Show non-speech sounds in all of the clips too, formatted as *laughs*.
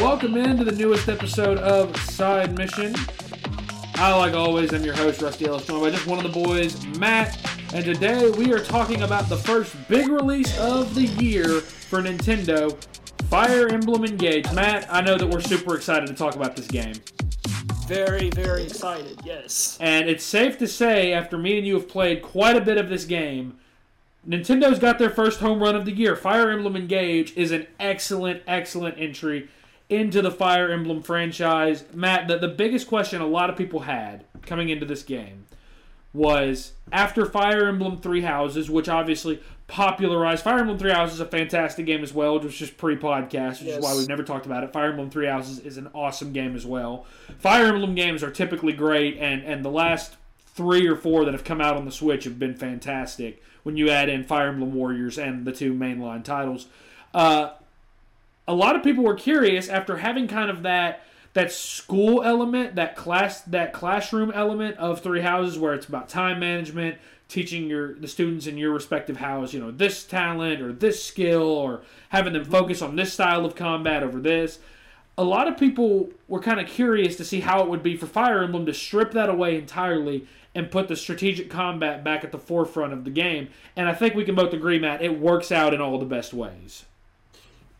Welcome into the newest episode of Side Mission. I, like always, am your host, Rusty Ellis, joined by just one of the boys, Matt. And today we are talking about the first big release of the year for Nintendo, Fire Emblem Engage. Matt, I know that we're super excited to talk about this game. Very, very excited, yes. And it's safe to say, after me and you have played quite a bit of this game, Nintendo's got their first home run of the year. Fire Emblem Engage is an excellent, excellent entry into the Fire Emblem franchise. Matt, the, the biggest question a lot of people had coming into this game was after Fire Emblem Three Houses, which obviously popularized Fire Emblem Three Houses is a fantastic game as well, which is pre-podcast, which Yes. is why we've never talked about it. Fire Emblem Three Houses is an awesome game as well. Fire Emblem games are typically great, and and the last three or four that have come out on the Switch have been fantastic. When you add in Fire Emblem Warriors and the two mainline titles, uh, a lot of people were curious after having kind of that that school element, that class that classroom element of Three Houses, where it's about time management, teaching your the students in your respective house, you know, this talent or this skill, or having them focus on this style of combat over this. A lot of people were kind of curious to see how it would be for Fire Emblem to strip that away entirely and put the strategic combat back at the forefront of the game. And I think we can both agree, Matt, it works out in all the best ways.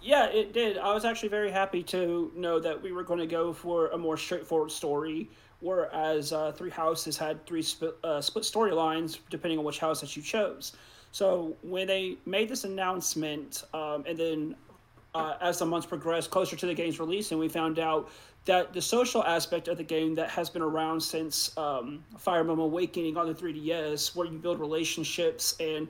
Yeah, it did. I was actually very happy to know that we were going to go for a more straightforward story, whereas uh, Three Houses had three split, uh, split storylines depending on which house that you chose. So when they made this announcement, um, and then uh, as the months progressed closer to the game's release, and we found out that the social aspect of the game that has been around since um, Fire Emblem Awakening on the 3DS, where you build relationships and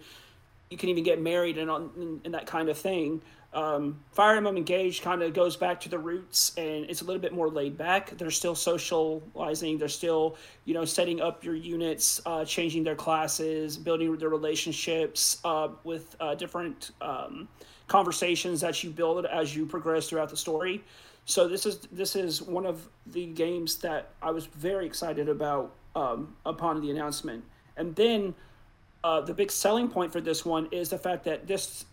you can even get married and on and, and that kind of thing. Um, Fire Emblem Engage kind of goes back to the roots, and it's a little bit more laid back. They're still socializing. They're still, you know, setting up your units, uh, changing their classes, building their relationships uh, with uh, different um, conversations that you build as you progress throughout the story. So this is this is one of the games that I was very excited about um, upon the announcement, and then uh, the big selling point for this one is the fact that this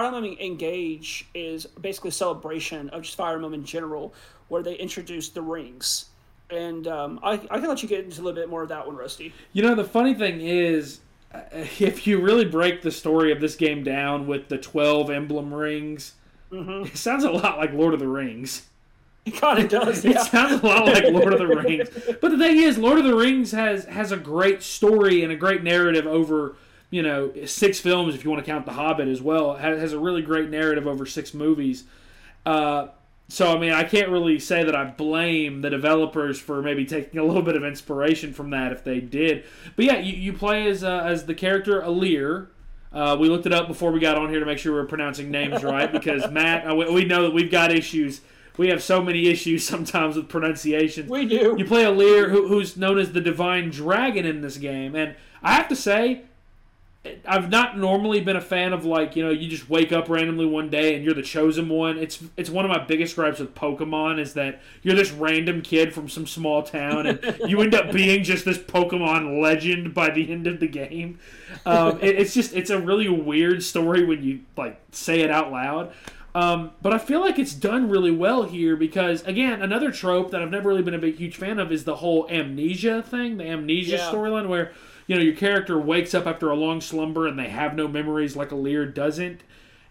Fire Emblem Engage is basically a celebration of just Fire Emblem in general, where they introduced the rings. And um, I, I can let you get into a little bit more of that one, Rusty. You know, the funny thing is, uh, *laughs* if you really break the story of this game down with the 12 emblem rings, it sounds a lot like Lord of the Rings. It kind of *laughs* does, It sounds a lot like Lord of the Rings. *laughs* But the thing is, Lord of the Rings has has a great story and a great narrative over, you know, six films if you want to count The Hobbit as well. It has, has a really great narrative over six movies. Uh, so I mean, I can't really say that I blame the developers for maybe taking a little bit of inspiration from that if they did. But yeah, you, you play as uh, as the character Alear. Uh, we looked it up before we got on here to make sure we are pronouncing names right *laughs* because Matt, uh, we, we know that we've got issues. We have so many issues *laughs* sometimes with pronunciation. We do. You play Alear who, who's known as the Divine Dragon in this game, and I have to say, I've not normally been a fan of like you know you just wake up randomly one day and you're the chosen one. It's it's one of my biggest gripes with Pokemon is that you're this random kid from some small town and *laughs* you end up being just this Pokemon legend by the end of the game. Um, it- it's just it's a really weird story when you like say it out loud. Um, but I feel like it's done really well here because, again, another trope that I've never really been a big, huge fan of is the whole amnesia thing, the amnesia Yeah. storyline, where you know your character wakes up after a long slumber and they have no memories, like Alear doesn't.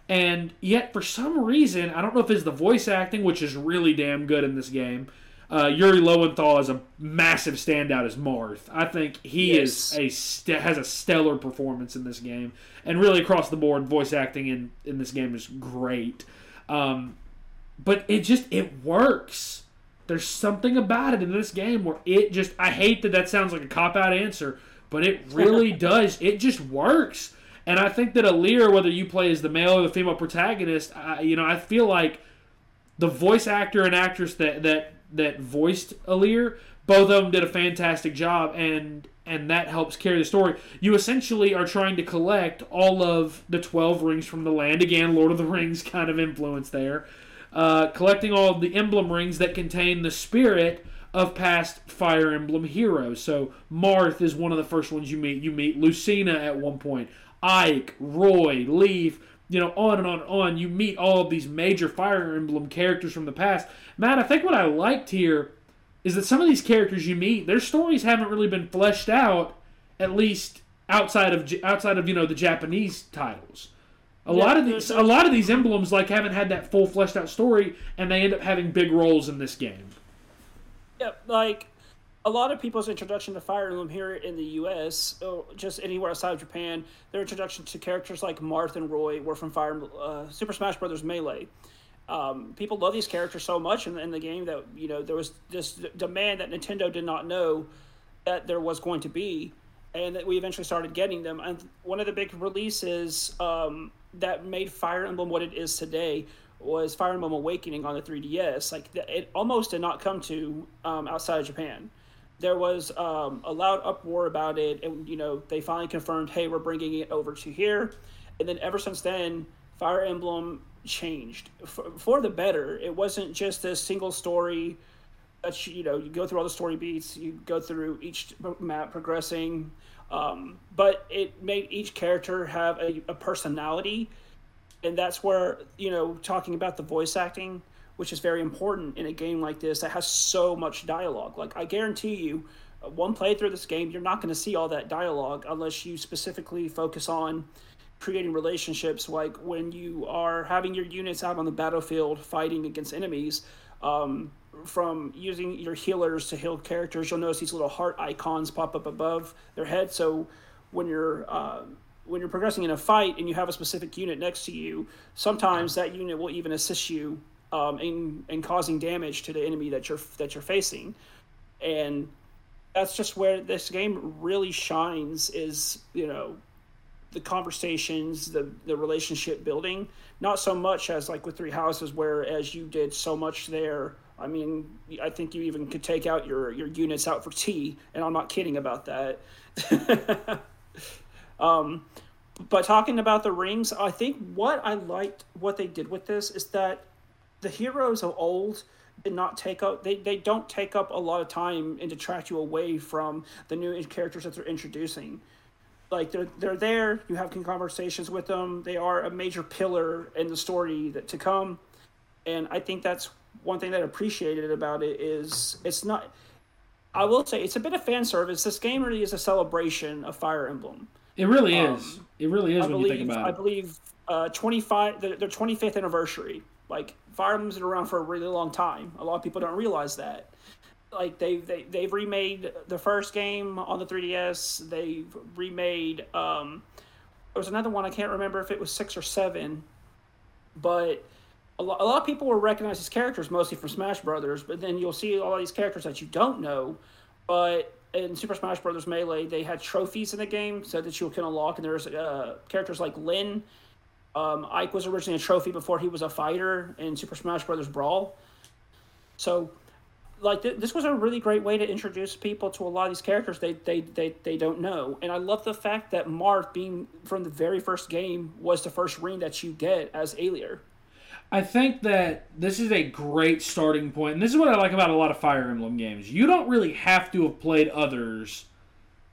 And yet, for some reason, I don't know if it's the voice acting, which is really damn good in this game. Uh, Yuri Lowenthal is a massive standout as Marth. I think he Yes. is a st- has a stellar performance in this game, and really across the board, voice acting in in this game is great. Um, but it just it works. There's something about it in this game where it just I hate that that sounds like a cop out answer, but it really *laughs* does. It just works. And I think that Alear, whether you play as the male or the female protagonist, I, you know, I feel like the voice actor and actress that that that voiced Alear, both of them did a fantastic job, and and that helps carry the story. You essentially are trying to collect all of the twelve rings from the land. Again, Lord of the Rings *laughs* kind of influence there. Uh, collecting all of the emblem rings that contain the spirit of past Fire Emblem heroes. So Marth is one of the first ones you meet. You meet Lucina at one point, Ike, Roy, Leif. you know, on and on and on. You meet all of these major Fire Emblem characters from the past. Matt, I think what I liked here is that some of these characters you meet, their stories haven't really been fleshed out, at least outside of outside of you know the Japanese titles. A yeah, lot of these a lot of these emblems like haven't had that full fleshed out story, and they end up having big roles in this game. Yeah, like a lot of people's introduction to Fire Emblem here in the U.S., or just anywhere outside of Japan, their introduction to characters like Marth and Roy were from Fire uh, Super Smash Bros. Melee. Um, people love these characters so much in, in, the game that you know there was this demand that Nintendo did not know that there was going to be, and that we eventually started getting them. And one of the big releases um, that made Fire Emblem what it is today was Fire Emblem Awakening on the 3DS. Like it almost did not come to um, outside of Japan there was um, a loud uproar about it, and you know they finally confirmed, hey, we're bringing it over to here, and then ever since then, Fire Emblem changed for, for the better. It wasn't just a single story. That you, know you go through all the story beats, you go through each map progressing, um, but it made each character have a, a personality, and that's where you know talking about the voice acting which is very important in a game like this that has so much dialogue. Like I guarantee you, uh, one playthrough of this game, you're not going to see all that dialogue unless you specifically focus on creating relationships. Like when you are having your units out on the battlefield fighting against enemies. Um, from using your healers to heal characters, you'll notice these little heart icons pop up above their head. So when you're uh, when you're progressing in a fight and you have a specific unit next to you, sometimes that unit will even assist you um, and and causing damage to the enemy that you're that you're facing, and that's just where this game really shines. Is you know the conversations, the the relationship building. Not so much as like with Three Houses, where as you did so much there. I mean, I think you even could take out your your units out for tea, and I'm not kidding about that. *laughs* um, but talking about the rings, I think what I liked what they did with this is that the heroes of old did not take up they, they don't take up a lot of time and detract you away from the new characters that they're introducing. Like they're they're there you have conversations with them they are a major pillar in the story that to come. And i think that's one thing that I appreciated about it is it's not i will say it's a bit of fan service. This game really is a celebration of fire emblem it really um, is it really is I when believe, you think about it i believe uh, 25 their, their 25th anniversary like Fire Emblem's been around for a really long time. A lot of people don't realize that. Like they've they, they've remade the first game on the 3DS. They've remade um, there was another one I can't remember if it was six or seven, but a lot, a lot of people will recognize these characters mostly from Smash Brothers. But then you'll see all these characters that you don't know. But in Super Smash Brothers Melee, they had trophies in the game so that you can unlock, and there's uh, characters like Lyn um, Ike was originally a trophy before he was a fighter in Super Smash Bros. Brawl. So, like, th- this was a really great way to introduce people to a lot of these characters they, they, they, they don't know. And I love the fact that Marth, being from the very first game, was the first ring that you get as Alear. I think that this is a great starting point, and this is what I like about a lot of Fire Emblem games. You don't really have to have played others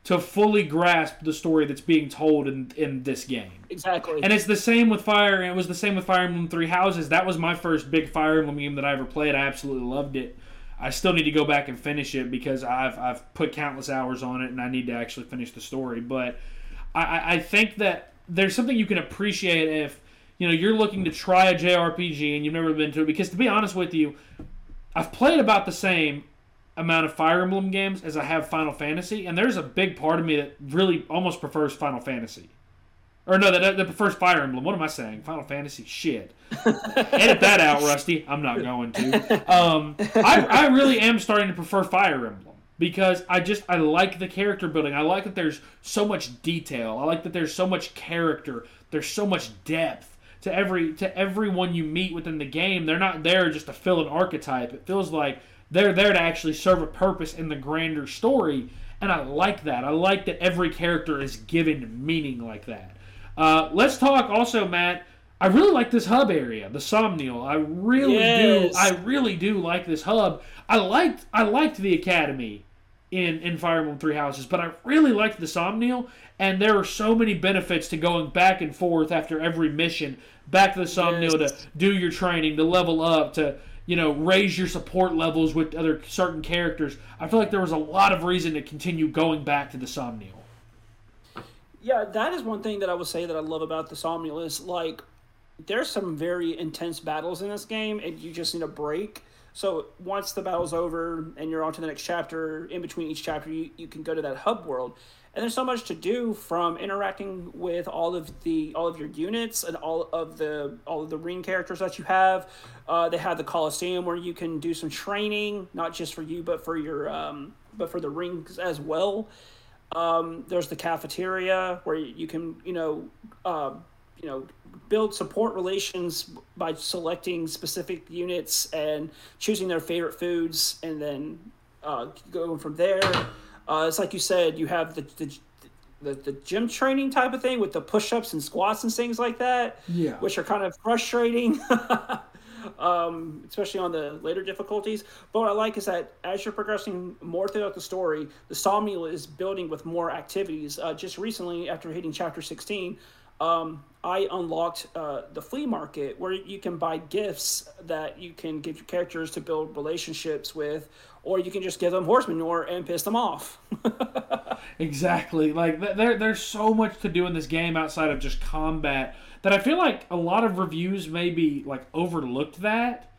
to fully grasp the story that's being told in in this game. Exactly. And it's the same with Fire. It was the same with Fire Emblem Three Houses. That was my first big Fire Emblem game that I ever played. I absolutely loved it. I still need to go back and finish it because I've I've put countless hours on it and I need to actually finish the story. But I, I think that there's something you can appreciate if you know you're looking to try a JRPG and you've never been to it. Because to be honest with you, I've played about the same amount of Fire Emblem games as I have Final Fantasy, and there's a big part of me that really almost prefers Final Fantasy. Or no, that, that prefers Fire Emblem. What am I saying? Final Fantasy? Shit. *laughs* Edit that out, Rusty. I'm not going to. Um, I, I really am starting to prefer Fire Emblem because I just I like the character building. I like that there's so much detail. I like that there's so much character. There's so much depth to every to everyone you meet within the game. They're not there just to fill an archetype. It feels like they're there to actually serve a purpose in the grander story, and I like that. I like that every character is given meaning like that. Uh, let's talk also, Matt. I really like this hub area, the Somniel. I really yes. do. I really do like this hub. I liked I liked the academy in in Fire Emblem Three Houses, but I really liked the Somniel, and there are so many benefits to going back and forth after every mission, back to the Somniel Yes. to do your training, to level up, to you know raise your support levels with other certain characters. I feel like there was a lot of reason to continue going back to the Somniel. Yeah, that is one thing that I would say that I love about the Somniel is like there's some very intense battles in this game and you just need a break. So once the battle's over and you're on to the next chapter, in between each chapter you, you can go to that hub world. And there's so much to do from interacting with all of the all of your units and all of the all of the ring characters that you have. Uh, they have the Coliseum where you can do some training, not just for you but for your um, but for the rings as well. Um, there's the cafeteria where you can, you know, uh, you know, build support relations by selecting specific units and choosing their favorite foods, and then uh, going from there. Uh, it's like you said, you have the, the the the gym training type of thing with the push-ups and squats and things like that, Yeah. which are kind of frustrating. *laughs* um, especially on the later difficulties. But what I like is that as you're progressing more throughout the story, the Somniel is building with more activities. Uh, just recently, after hitting chapter 16, um, I unlocked uh, the flea market where you can buy gifts that you can give your characters to build relationships with, or you can just give them horse manure and piss them off. *laughs* Exactly. Like there, there's so much to do in this game outside of just combat that I feel like a lot of reviews maybe like overlooked that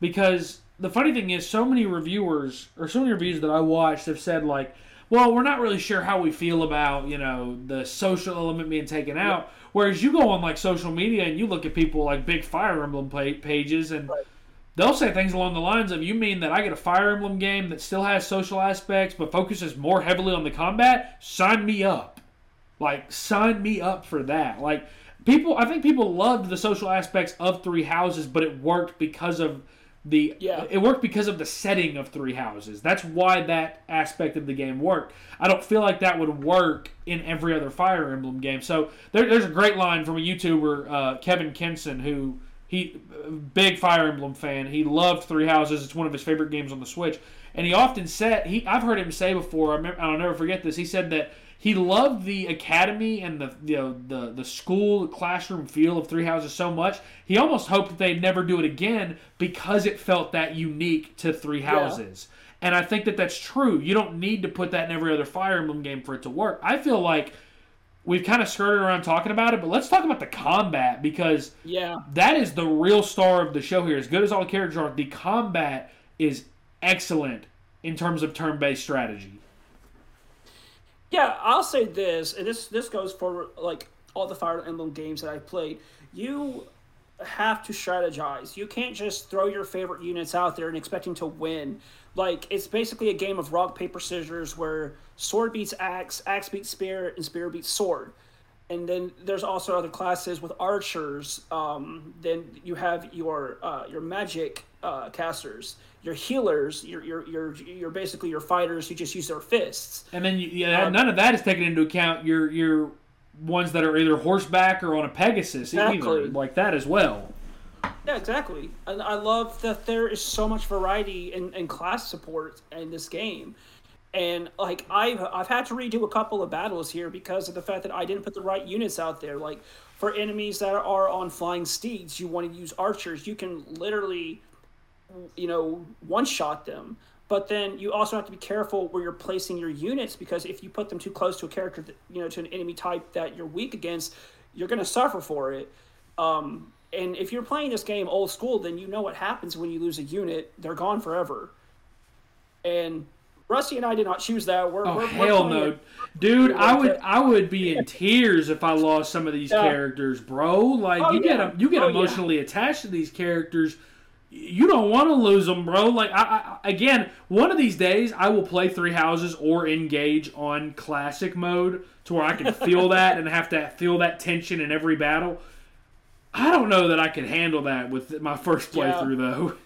because the funny thing is so many reviewers or so many reviews that I watched have said like, well, we're not really sure how we feel about you know the social element being taken out. Whereas you go on like social media and you look at people like big Fire Emblem pa- pages and Right. they'll say things along the lines of you mean that i get a fire emblem game that still has social aspects but focuses more heavily on the combat sign me up like sign me up for that like people i think people loved the social aspects of three houses but it worked because of the Yeah. it worked because of the setting of three houses that's why that aspect of the game worked i don't feel like that would work in every other fire emblem game so there, there's a great line from a youtuber uh, kevin kenson who he big Fire Emblem fan. He loved Three Houses. It's one of his favorite games on the Switch. And he often said he I've heard him say before. I remember, I'll never forget this. He said that he loved the academy and the you know, the the school the classroom feel of Three Houses so much. He almost hoped that they'd never do it again because it felt that unique to Three Houses. And I think that that's true. You don't need to put that in every other Fire Emblem game for it to work. I feel like we've kind of skirted around talking about it, but let's talk about the combat because yeah. that is the real star of the show here. As good as all the characters are, the combat is excellent in terms of turn-based strategy. Yeah, I'll say this, and this this goes for like all the Fire Emblem games that I've played. You have to strategize. You can't just throw your favorite units out there and expecting to win. Like it's basically a game of rock paper scissors where sword beats axe, axe beats spear, and spear beats sword. And then there's also other classes with archers. Um, then you have your uh, your magic uh, casters, your healers. Your your your you're basically your fighters who just use their fists. And then you, yeah, none of that is taken into account your your ones that are either horseback or on a Pegasus, either Exactly. like that as well. Yeah, exactly. And I love that there is so much variety in, in class support in this game. And like I've I've had to redo a couple of battles here because of the fact that I didn't put the right units out there. Like for enemies that are on flying steeds, you want to use archers. You can literally, you know, one shot them. But then you also have to be careful where you're placing your units because if you put them too close to a character, that, you know, to an enemy type that you're weak against, you're going to suffer for it. Um, and if you're playing this game old school, then you know what happens when you lose a unit. They're gone forever. And Rusty and I did not choose that. We're, Oh we're, we're hell no, it- dude! I would. I would be in tears if I lost some of these Yeah. characters, bro. Like Oh, you get yeah. you get Oh, yeah. emotionally attached to these characters. You don't want to lose them, bro. Like I, I again, one of these days I will play Three Houses or engage on classic mode to where I can feel that and have to feel that tension in every battle. I don't know that I could handle that with my first Yeah. playthrough though. *laughs*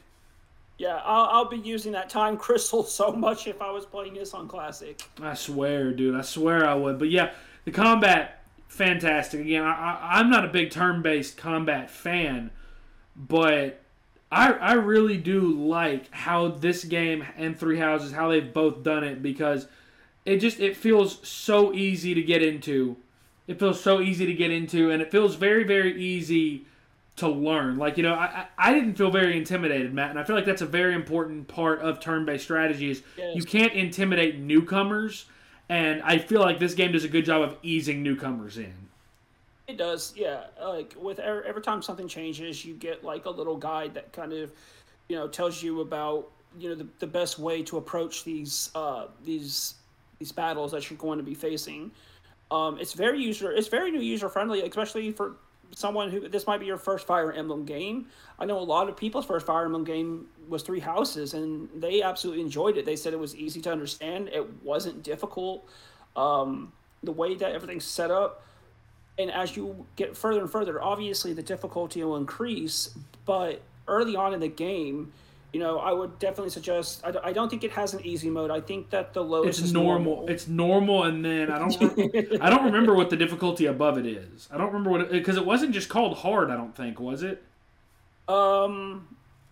Yeah, I'll, I'll be using that time *laughs* crystal so much if I was playing this on Classic. I swear, dude. I swear I would. But yeah, the combat, fantastic. Again, I, I, I'm not a big turn based combat fan, but I I really do like how this game and Three Houses how they've both done it because it just it feels so easy to get into. It feels so easy to get into, and it feels very very easy to learn. Like you know, I I didn't feel very intimidated, Matt, and I feel like that's a very important part of turn-based strategies. Yes. You can't intimidate newcomers, and I feel like this game does a good job of easing newcomers in. It does, yeah. Like with every, time something changes, you get like a little guide that kind of, you know, tells you about you know the, the best way to approach these uh, these these battles that you're going to be facing. Um, it's very user, it's very new user friendly, especially for someone who this might be your first Fire Emblem game. I know a lot of people's first Fire Emblem game was Three Houses, and they absolutely enjoyed it. They said it was easy to understand. It wasn't difficult. Um, the way that everything's set up and as you get further and further, obviously the difficulty will increase. But early on in the game, you know, I would definitely suggest. I, I don't think it has an easy mode. I think that the lowest It's is normal. normal. It's normal, and then I don't. *laughs* I don't remember what the difficulty above it is. I don't remember what because it, wasn't just called hard. I don't think was it. um,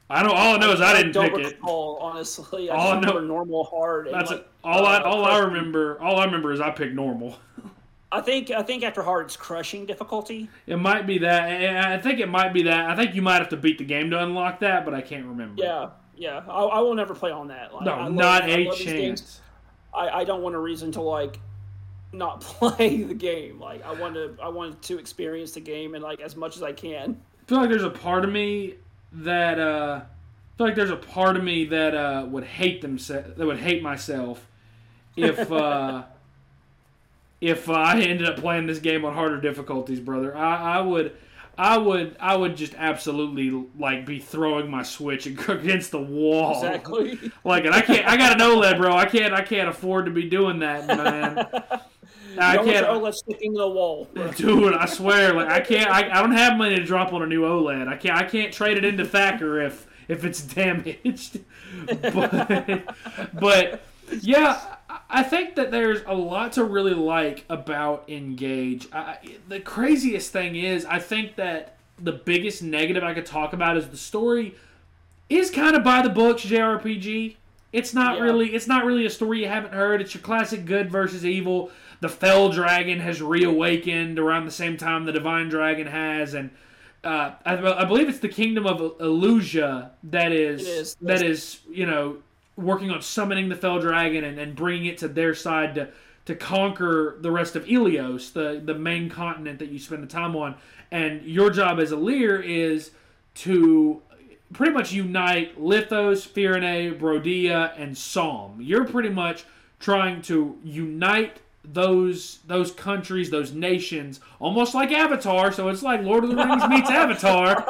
I don't. All I know is I didn't don't pick it. recall honestly. I All I know- normal, hard. That's like, it. all I uh, all I remember. All I remember is I picked normal. *laughs* I think I think after hard, it's crushing difficulty. It might be that. I think it might be that. I think you might have to beat the game to unlock that, but I can't remember. Yeah, yeah. I, I will never play on that. Like, No, love- not a chance. I, I don't want a reason to like not *laughs* play the game. Like I want to I want to experience the game and like as much as I can. I feel like there's a part of me that uh, I feel like there's a part of me that uh, would hate themselves that would hate myself if *laughs* uh, if I ended up playing this game on harder difficulties, brother. I, I would I would I would just absolutely like be throwing my switch *laughs* against the wall. Exactly. *laughs* Like, and I can't. I got an OLED, bro. I can't. I can't afford to be doing that, *laughs* man. I can't. OLED sticking to the wall. Dude, I swear, like I can't. I, I don't have money to drop on a new OLED. I can't. I can't trade it into Thacker if if it's damaged. But but yeah, I- think that there's a lot to really like about Engage. I, the craziest thing is, I think that the biggest negative I could talk about is the story is kind of by the books JRPG. It's not Yeah. really it's not really a story you haven't heard. It's your classic good versus evil. The Fell Dragon has reawakened around the same time the Divine Dragon has, and uh, I, I believe it's the Kingdom of Elusia that is, is. that is you know working on summoning the Fell Dragon and, and bringing it to their side to to conquer the rest of Elyos, the the main continent that you spend the time on. And your job as a leader is to pretty much unite Lythos, Firene, Brodia, and Solm. You're pretty much trying to unite those those countries, those nations, almost like Avatar. So it's like Lord of the Rings meets Avatar, *laughs*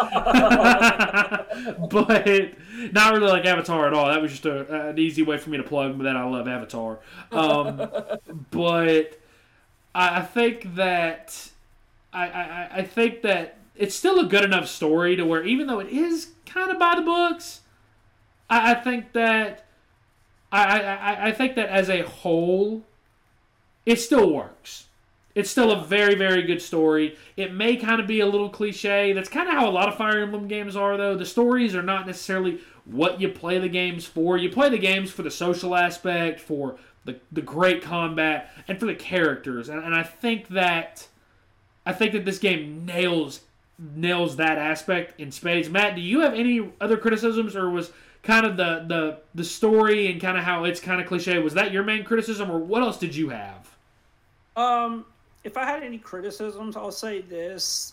but not really like Avatar at all. That was just a, an easy way for me to plug that I love Avatar. Um, but I, I think that I, I, I think that it's still a good enough story to where even though it is kind of by the books, I, I think that I, I, I think that as a whole, it still works. It's still a very, very good story. It may kind of be a little cliche. That's kind of how a lot of Fire Emblem games are, though. The stories are not necessarily what you play the games for. You play the games for the social aspect, for the, the great combat, and for the characters. And, and I think that I think that this game nails nails that aspect in spades. Matt, do you have any other criticisms, or was kind of the the the story and kind of how it's kind of cliche? Was that your main criticism, or what else did you have? Um, if I had any criticisms, I'll say this.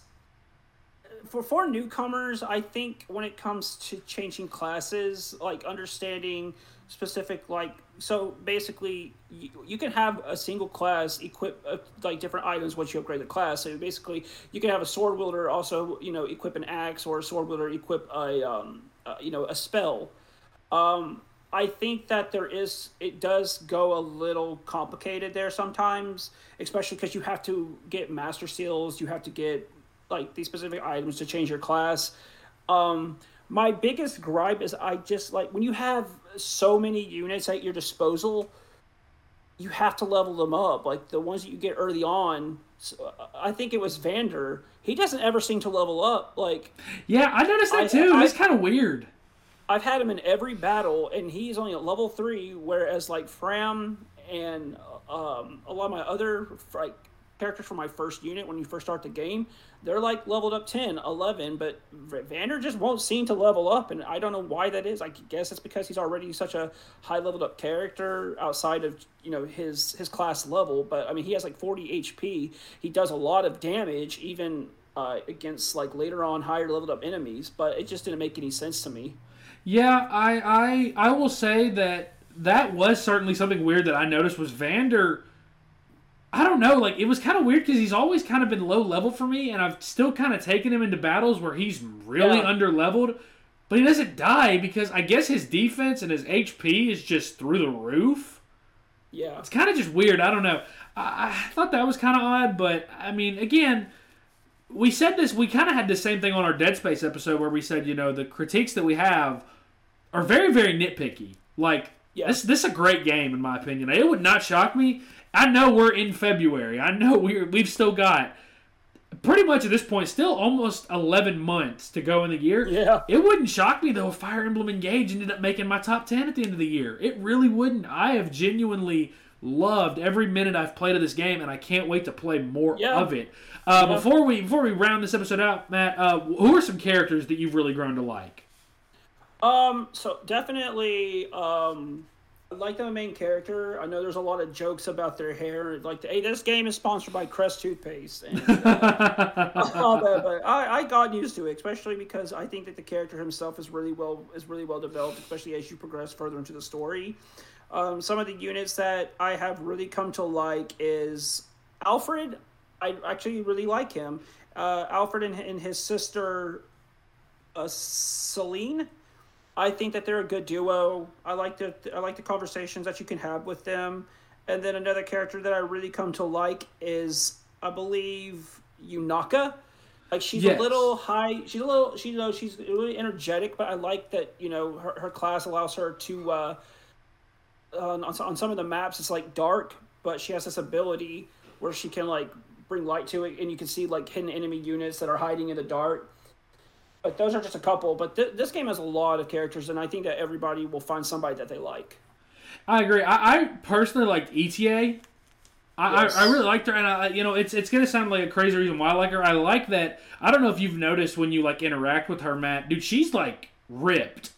For for newcomers, I think when it comes to changing classes, like understanding specific like so basically you, you can have a single class equip uh, like different items once you upgrade the class so basically you can have a sword wielder also you know equip an axe or a sword wielder equip a um uh, you know a spell um I think that there is it does go a little complicated there sometimes, especially because you have to get master seals, you have to get like these specific items to change your class. Um, my biggest gripe is I just like when you have so many units at your disposal, you have to level them up. Like the ones that you get early on. So, I think it was Vander. He doesn't ever seem to level up. Like yeah, I noticed that I, too. I, it's kind of weird. I've had him in every battle, and he's only at level three. Whereas like Framme and um, a lot of my other like characters from my first unit when you first start the game, they're like leveled up 10, 11, but Vander just won't seem to level up, and I don't know why that is. I guess it's because he's already such a high leveled up character outside of you know his his class level. But I mean, he has like 40 HP. He does a lot of damage, even uh, against like later on higher leveled up enemies. But it just didn't make any sense to me. Yeah, I I I will say that that was certainly something weird that I noticed was Vander I don't know. Like it was kind of weird because he's always kind of been low level for me, and I've still kind of taken him into battles where he's really yeah. under leveled, but he doesn't die because I guess his defense and his HP is just through the roof. Yeah, it's kind of just weird. I don't know. I, I thought that was kind of odd, but I mean, again, we said this. We kind of had the same thing on our Dead Space episode where we said, you know, the critiques that we have are very, very nitpicky. Like yeah. this, this is a great game in my opinion. It would not shock me I know we're in February. I know we're we've still got pretty much at this point still almost 11 months to go in the year. Yeah. It wouldn't shock me though if Fire Emblem Engage ended up making my top 10 at the end of the year. It really wouldn't. I have genuinely loved every minute I've played of this game and I can't wait to play more yeah. of it. Uh, yeah. Before we before we round this episode out, Matt, uh, who are some characters that you've really grown to like? Um, so definitely um I like the main character. I know there's a lot of jokes about their hair. Like, hey, this game is sponsored by Crest toothpaste. And, uh, *laughs* but I, I got used to it, especially because I think that the character himself is really well is really well developed, especially as you progress further into the story. Um, some of the units that I have really come to like is Alfred. I actually really like him. Uh, Alfred and, and his sister, uh, Celine. I think that they're a good duo. I like the I like the conversations that you can have with them. And then another character that I really come to like is I believe Yunaka. Like she's yes. a little high. She's a little. She you know she's really energetic, but I like that you know her, her class allows her to. Uh, on, on some of the maps, it's like dark, but she has this ability where she can like bring light to it, and you can see like hidden enemy units that are hiding in the dark but those are just a couple. But th- this game has a lot of characters, and I think that everybody will find somebody that they like. I agree. I, I personally liked Etie. I, yes. I, I, really liked her, and I, you know, it's it's gonna sound like a crazy reason why I like her. I like that. I don't know if you've noticed when you like interact with her, Matt. Dude, she's like ripped.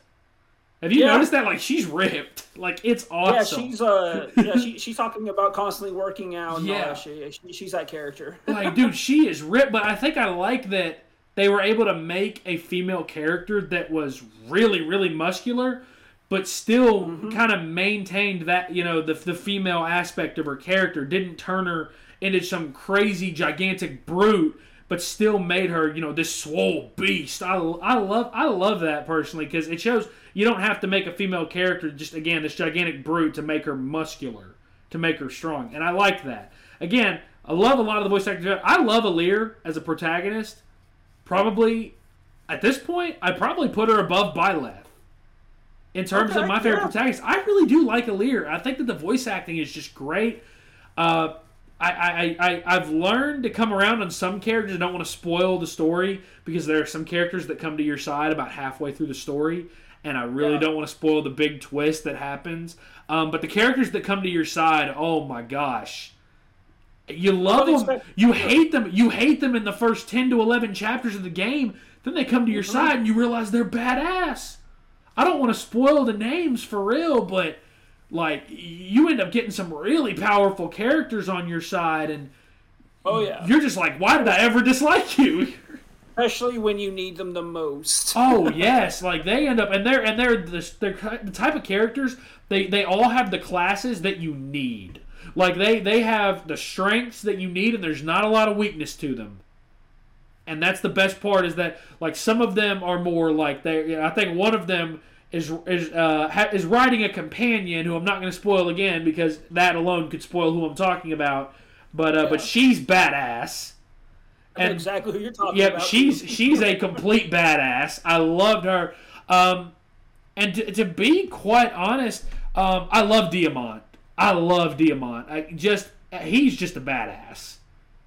Have you yeah. noticed that? Like she's ripped. Like it's awesome. Yeah, she's uh, yeah, she, she's talking about constantly working out. yeah, she, she, she's that character. like, dude, she is ripped. But I think I like that they were able to make a female character that was really, really muscular, but still mm-hmm. kind of maintained that, you know, the, the female aspect of her character. Didn't turn her into some crazy, gigantic brute, but still made her, you know, this swole beast. I, I love I love that personally because it shows you don't have to make a female character just again this gigantic brute to make her muscular, to make her strong, and I like that. Again, I love a lot of the voice actors. I love Alear as a protagonist probably at this point, I probably put her above Byleth in terms okay, of my favorite yeah. protagonist. I really do like Alear. I think that the voice acting is just great. Uh, I, I, I, I've learned to come around on some characters. I don't want to spoil the story because there are some characters that come to your side about halfway through the story, and I really yeah. don't want to spoil the big twist that happens. Um, but the characters that come to your side, oh my gosh, you love them. You hate them. You hate them in the first ten to eleven chapters of the game. Then they come to your mm-hmm. side and you realize they're badass. I don't want to spoil the names for real, but like you end up getting some really powerful characters on your side, and oh yeah, you're just like, why did I ever dislike you? Especially when you need them the most. oh *laughs* yes, like they end up, and they're and they're the, they're the type of characters. They they all have the classes that you need. Like they they have the strengths that you need, and there's not a lot of weakness to them. And that's the best part is that like some of them are more like they. You know, I think one of them is is uh, ha, is riding a companion who I'm not going to spoil again because that alone could spoil who I'm talking about. But uh, yeah. but she's badass. And, exactly who you're talking yep, about. she's *laughs* she's a complete badass. I loved her. Um, and to, to be quite honest, um, I love Diamant. I love Diamant. I just he's just a badass.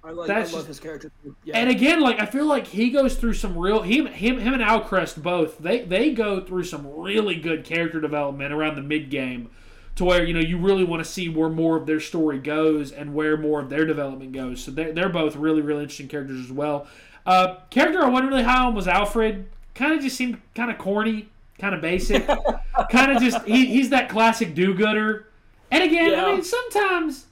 I like. That's I love his character. Yeah. And again, like I feel like he goes through some real him him him and Alcryst both. They they go through some really good character development around the mid game, to where you know you really want to see where more of their story goes and where more of their development goes. So they're they're both really really interesting characters as well. Uh, character I wasn't really high on was Alfred. Kind of just seemed kind of corny, kind of basic, *laughs* kind of just he, he's that classic do-gooder. And again, Yeah. I mean sometimes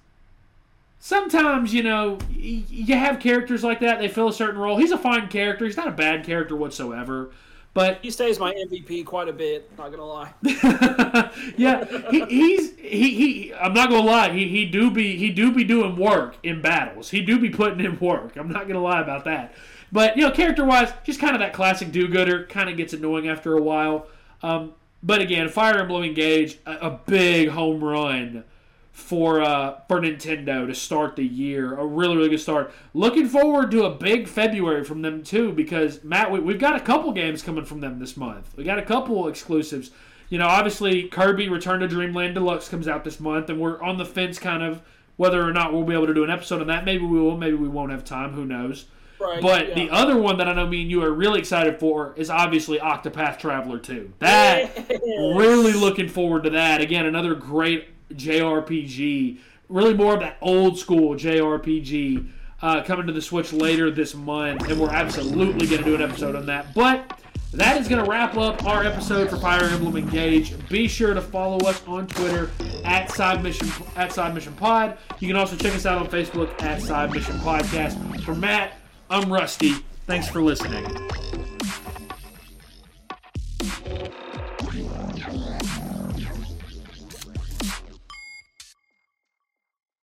sometimes you know you have characters like that they fill a certain role he's a fine character he's not a bad character whatsoever but he stays my MVP quite a bit. Not gonna lie. *laughs* yeah he, he's he, he i'm not gonna lie he, he do be he do be doing work in battles he do be putting in work i'm not gonna lie about that but you know character wise just kind of that classic do-gooder kind of gets annoying after a while um, but again fire emblem engage a, a big home run for uh, for Nintendo to start the year. A really really good start. Looking forward to a big February from them too because Matt, we, we've got a couple games coming from them this month. We got a couple exclusives. You know, obviously Kirby Return to Dreamland Deluxe comes out this month, and we're on the fence kind of whether or not we'll be able to do an episode on that. Maybe we will. Maybe we won't have time. Who knows? Right. But yeah. the other one that I know me and you are really excited for is obviously Octopath Traveler 2. That Yes. really looking forward to that. Again, another great JRPG. Really more of that old school JRPG uh, coming to the Switch later this month, and we're absolutely going to do an episode on that. But that is going to wrap up our episode for Fire Emblem Engage. Be sure to follow us on Twitter at Side Mission at Side Mission Pod. You can also check us out on Facebook at Side Mission Podcast. For Matt, I'm Rusty. Thanks for listening.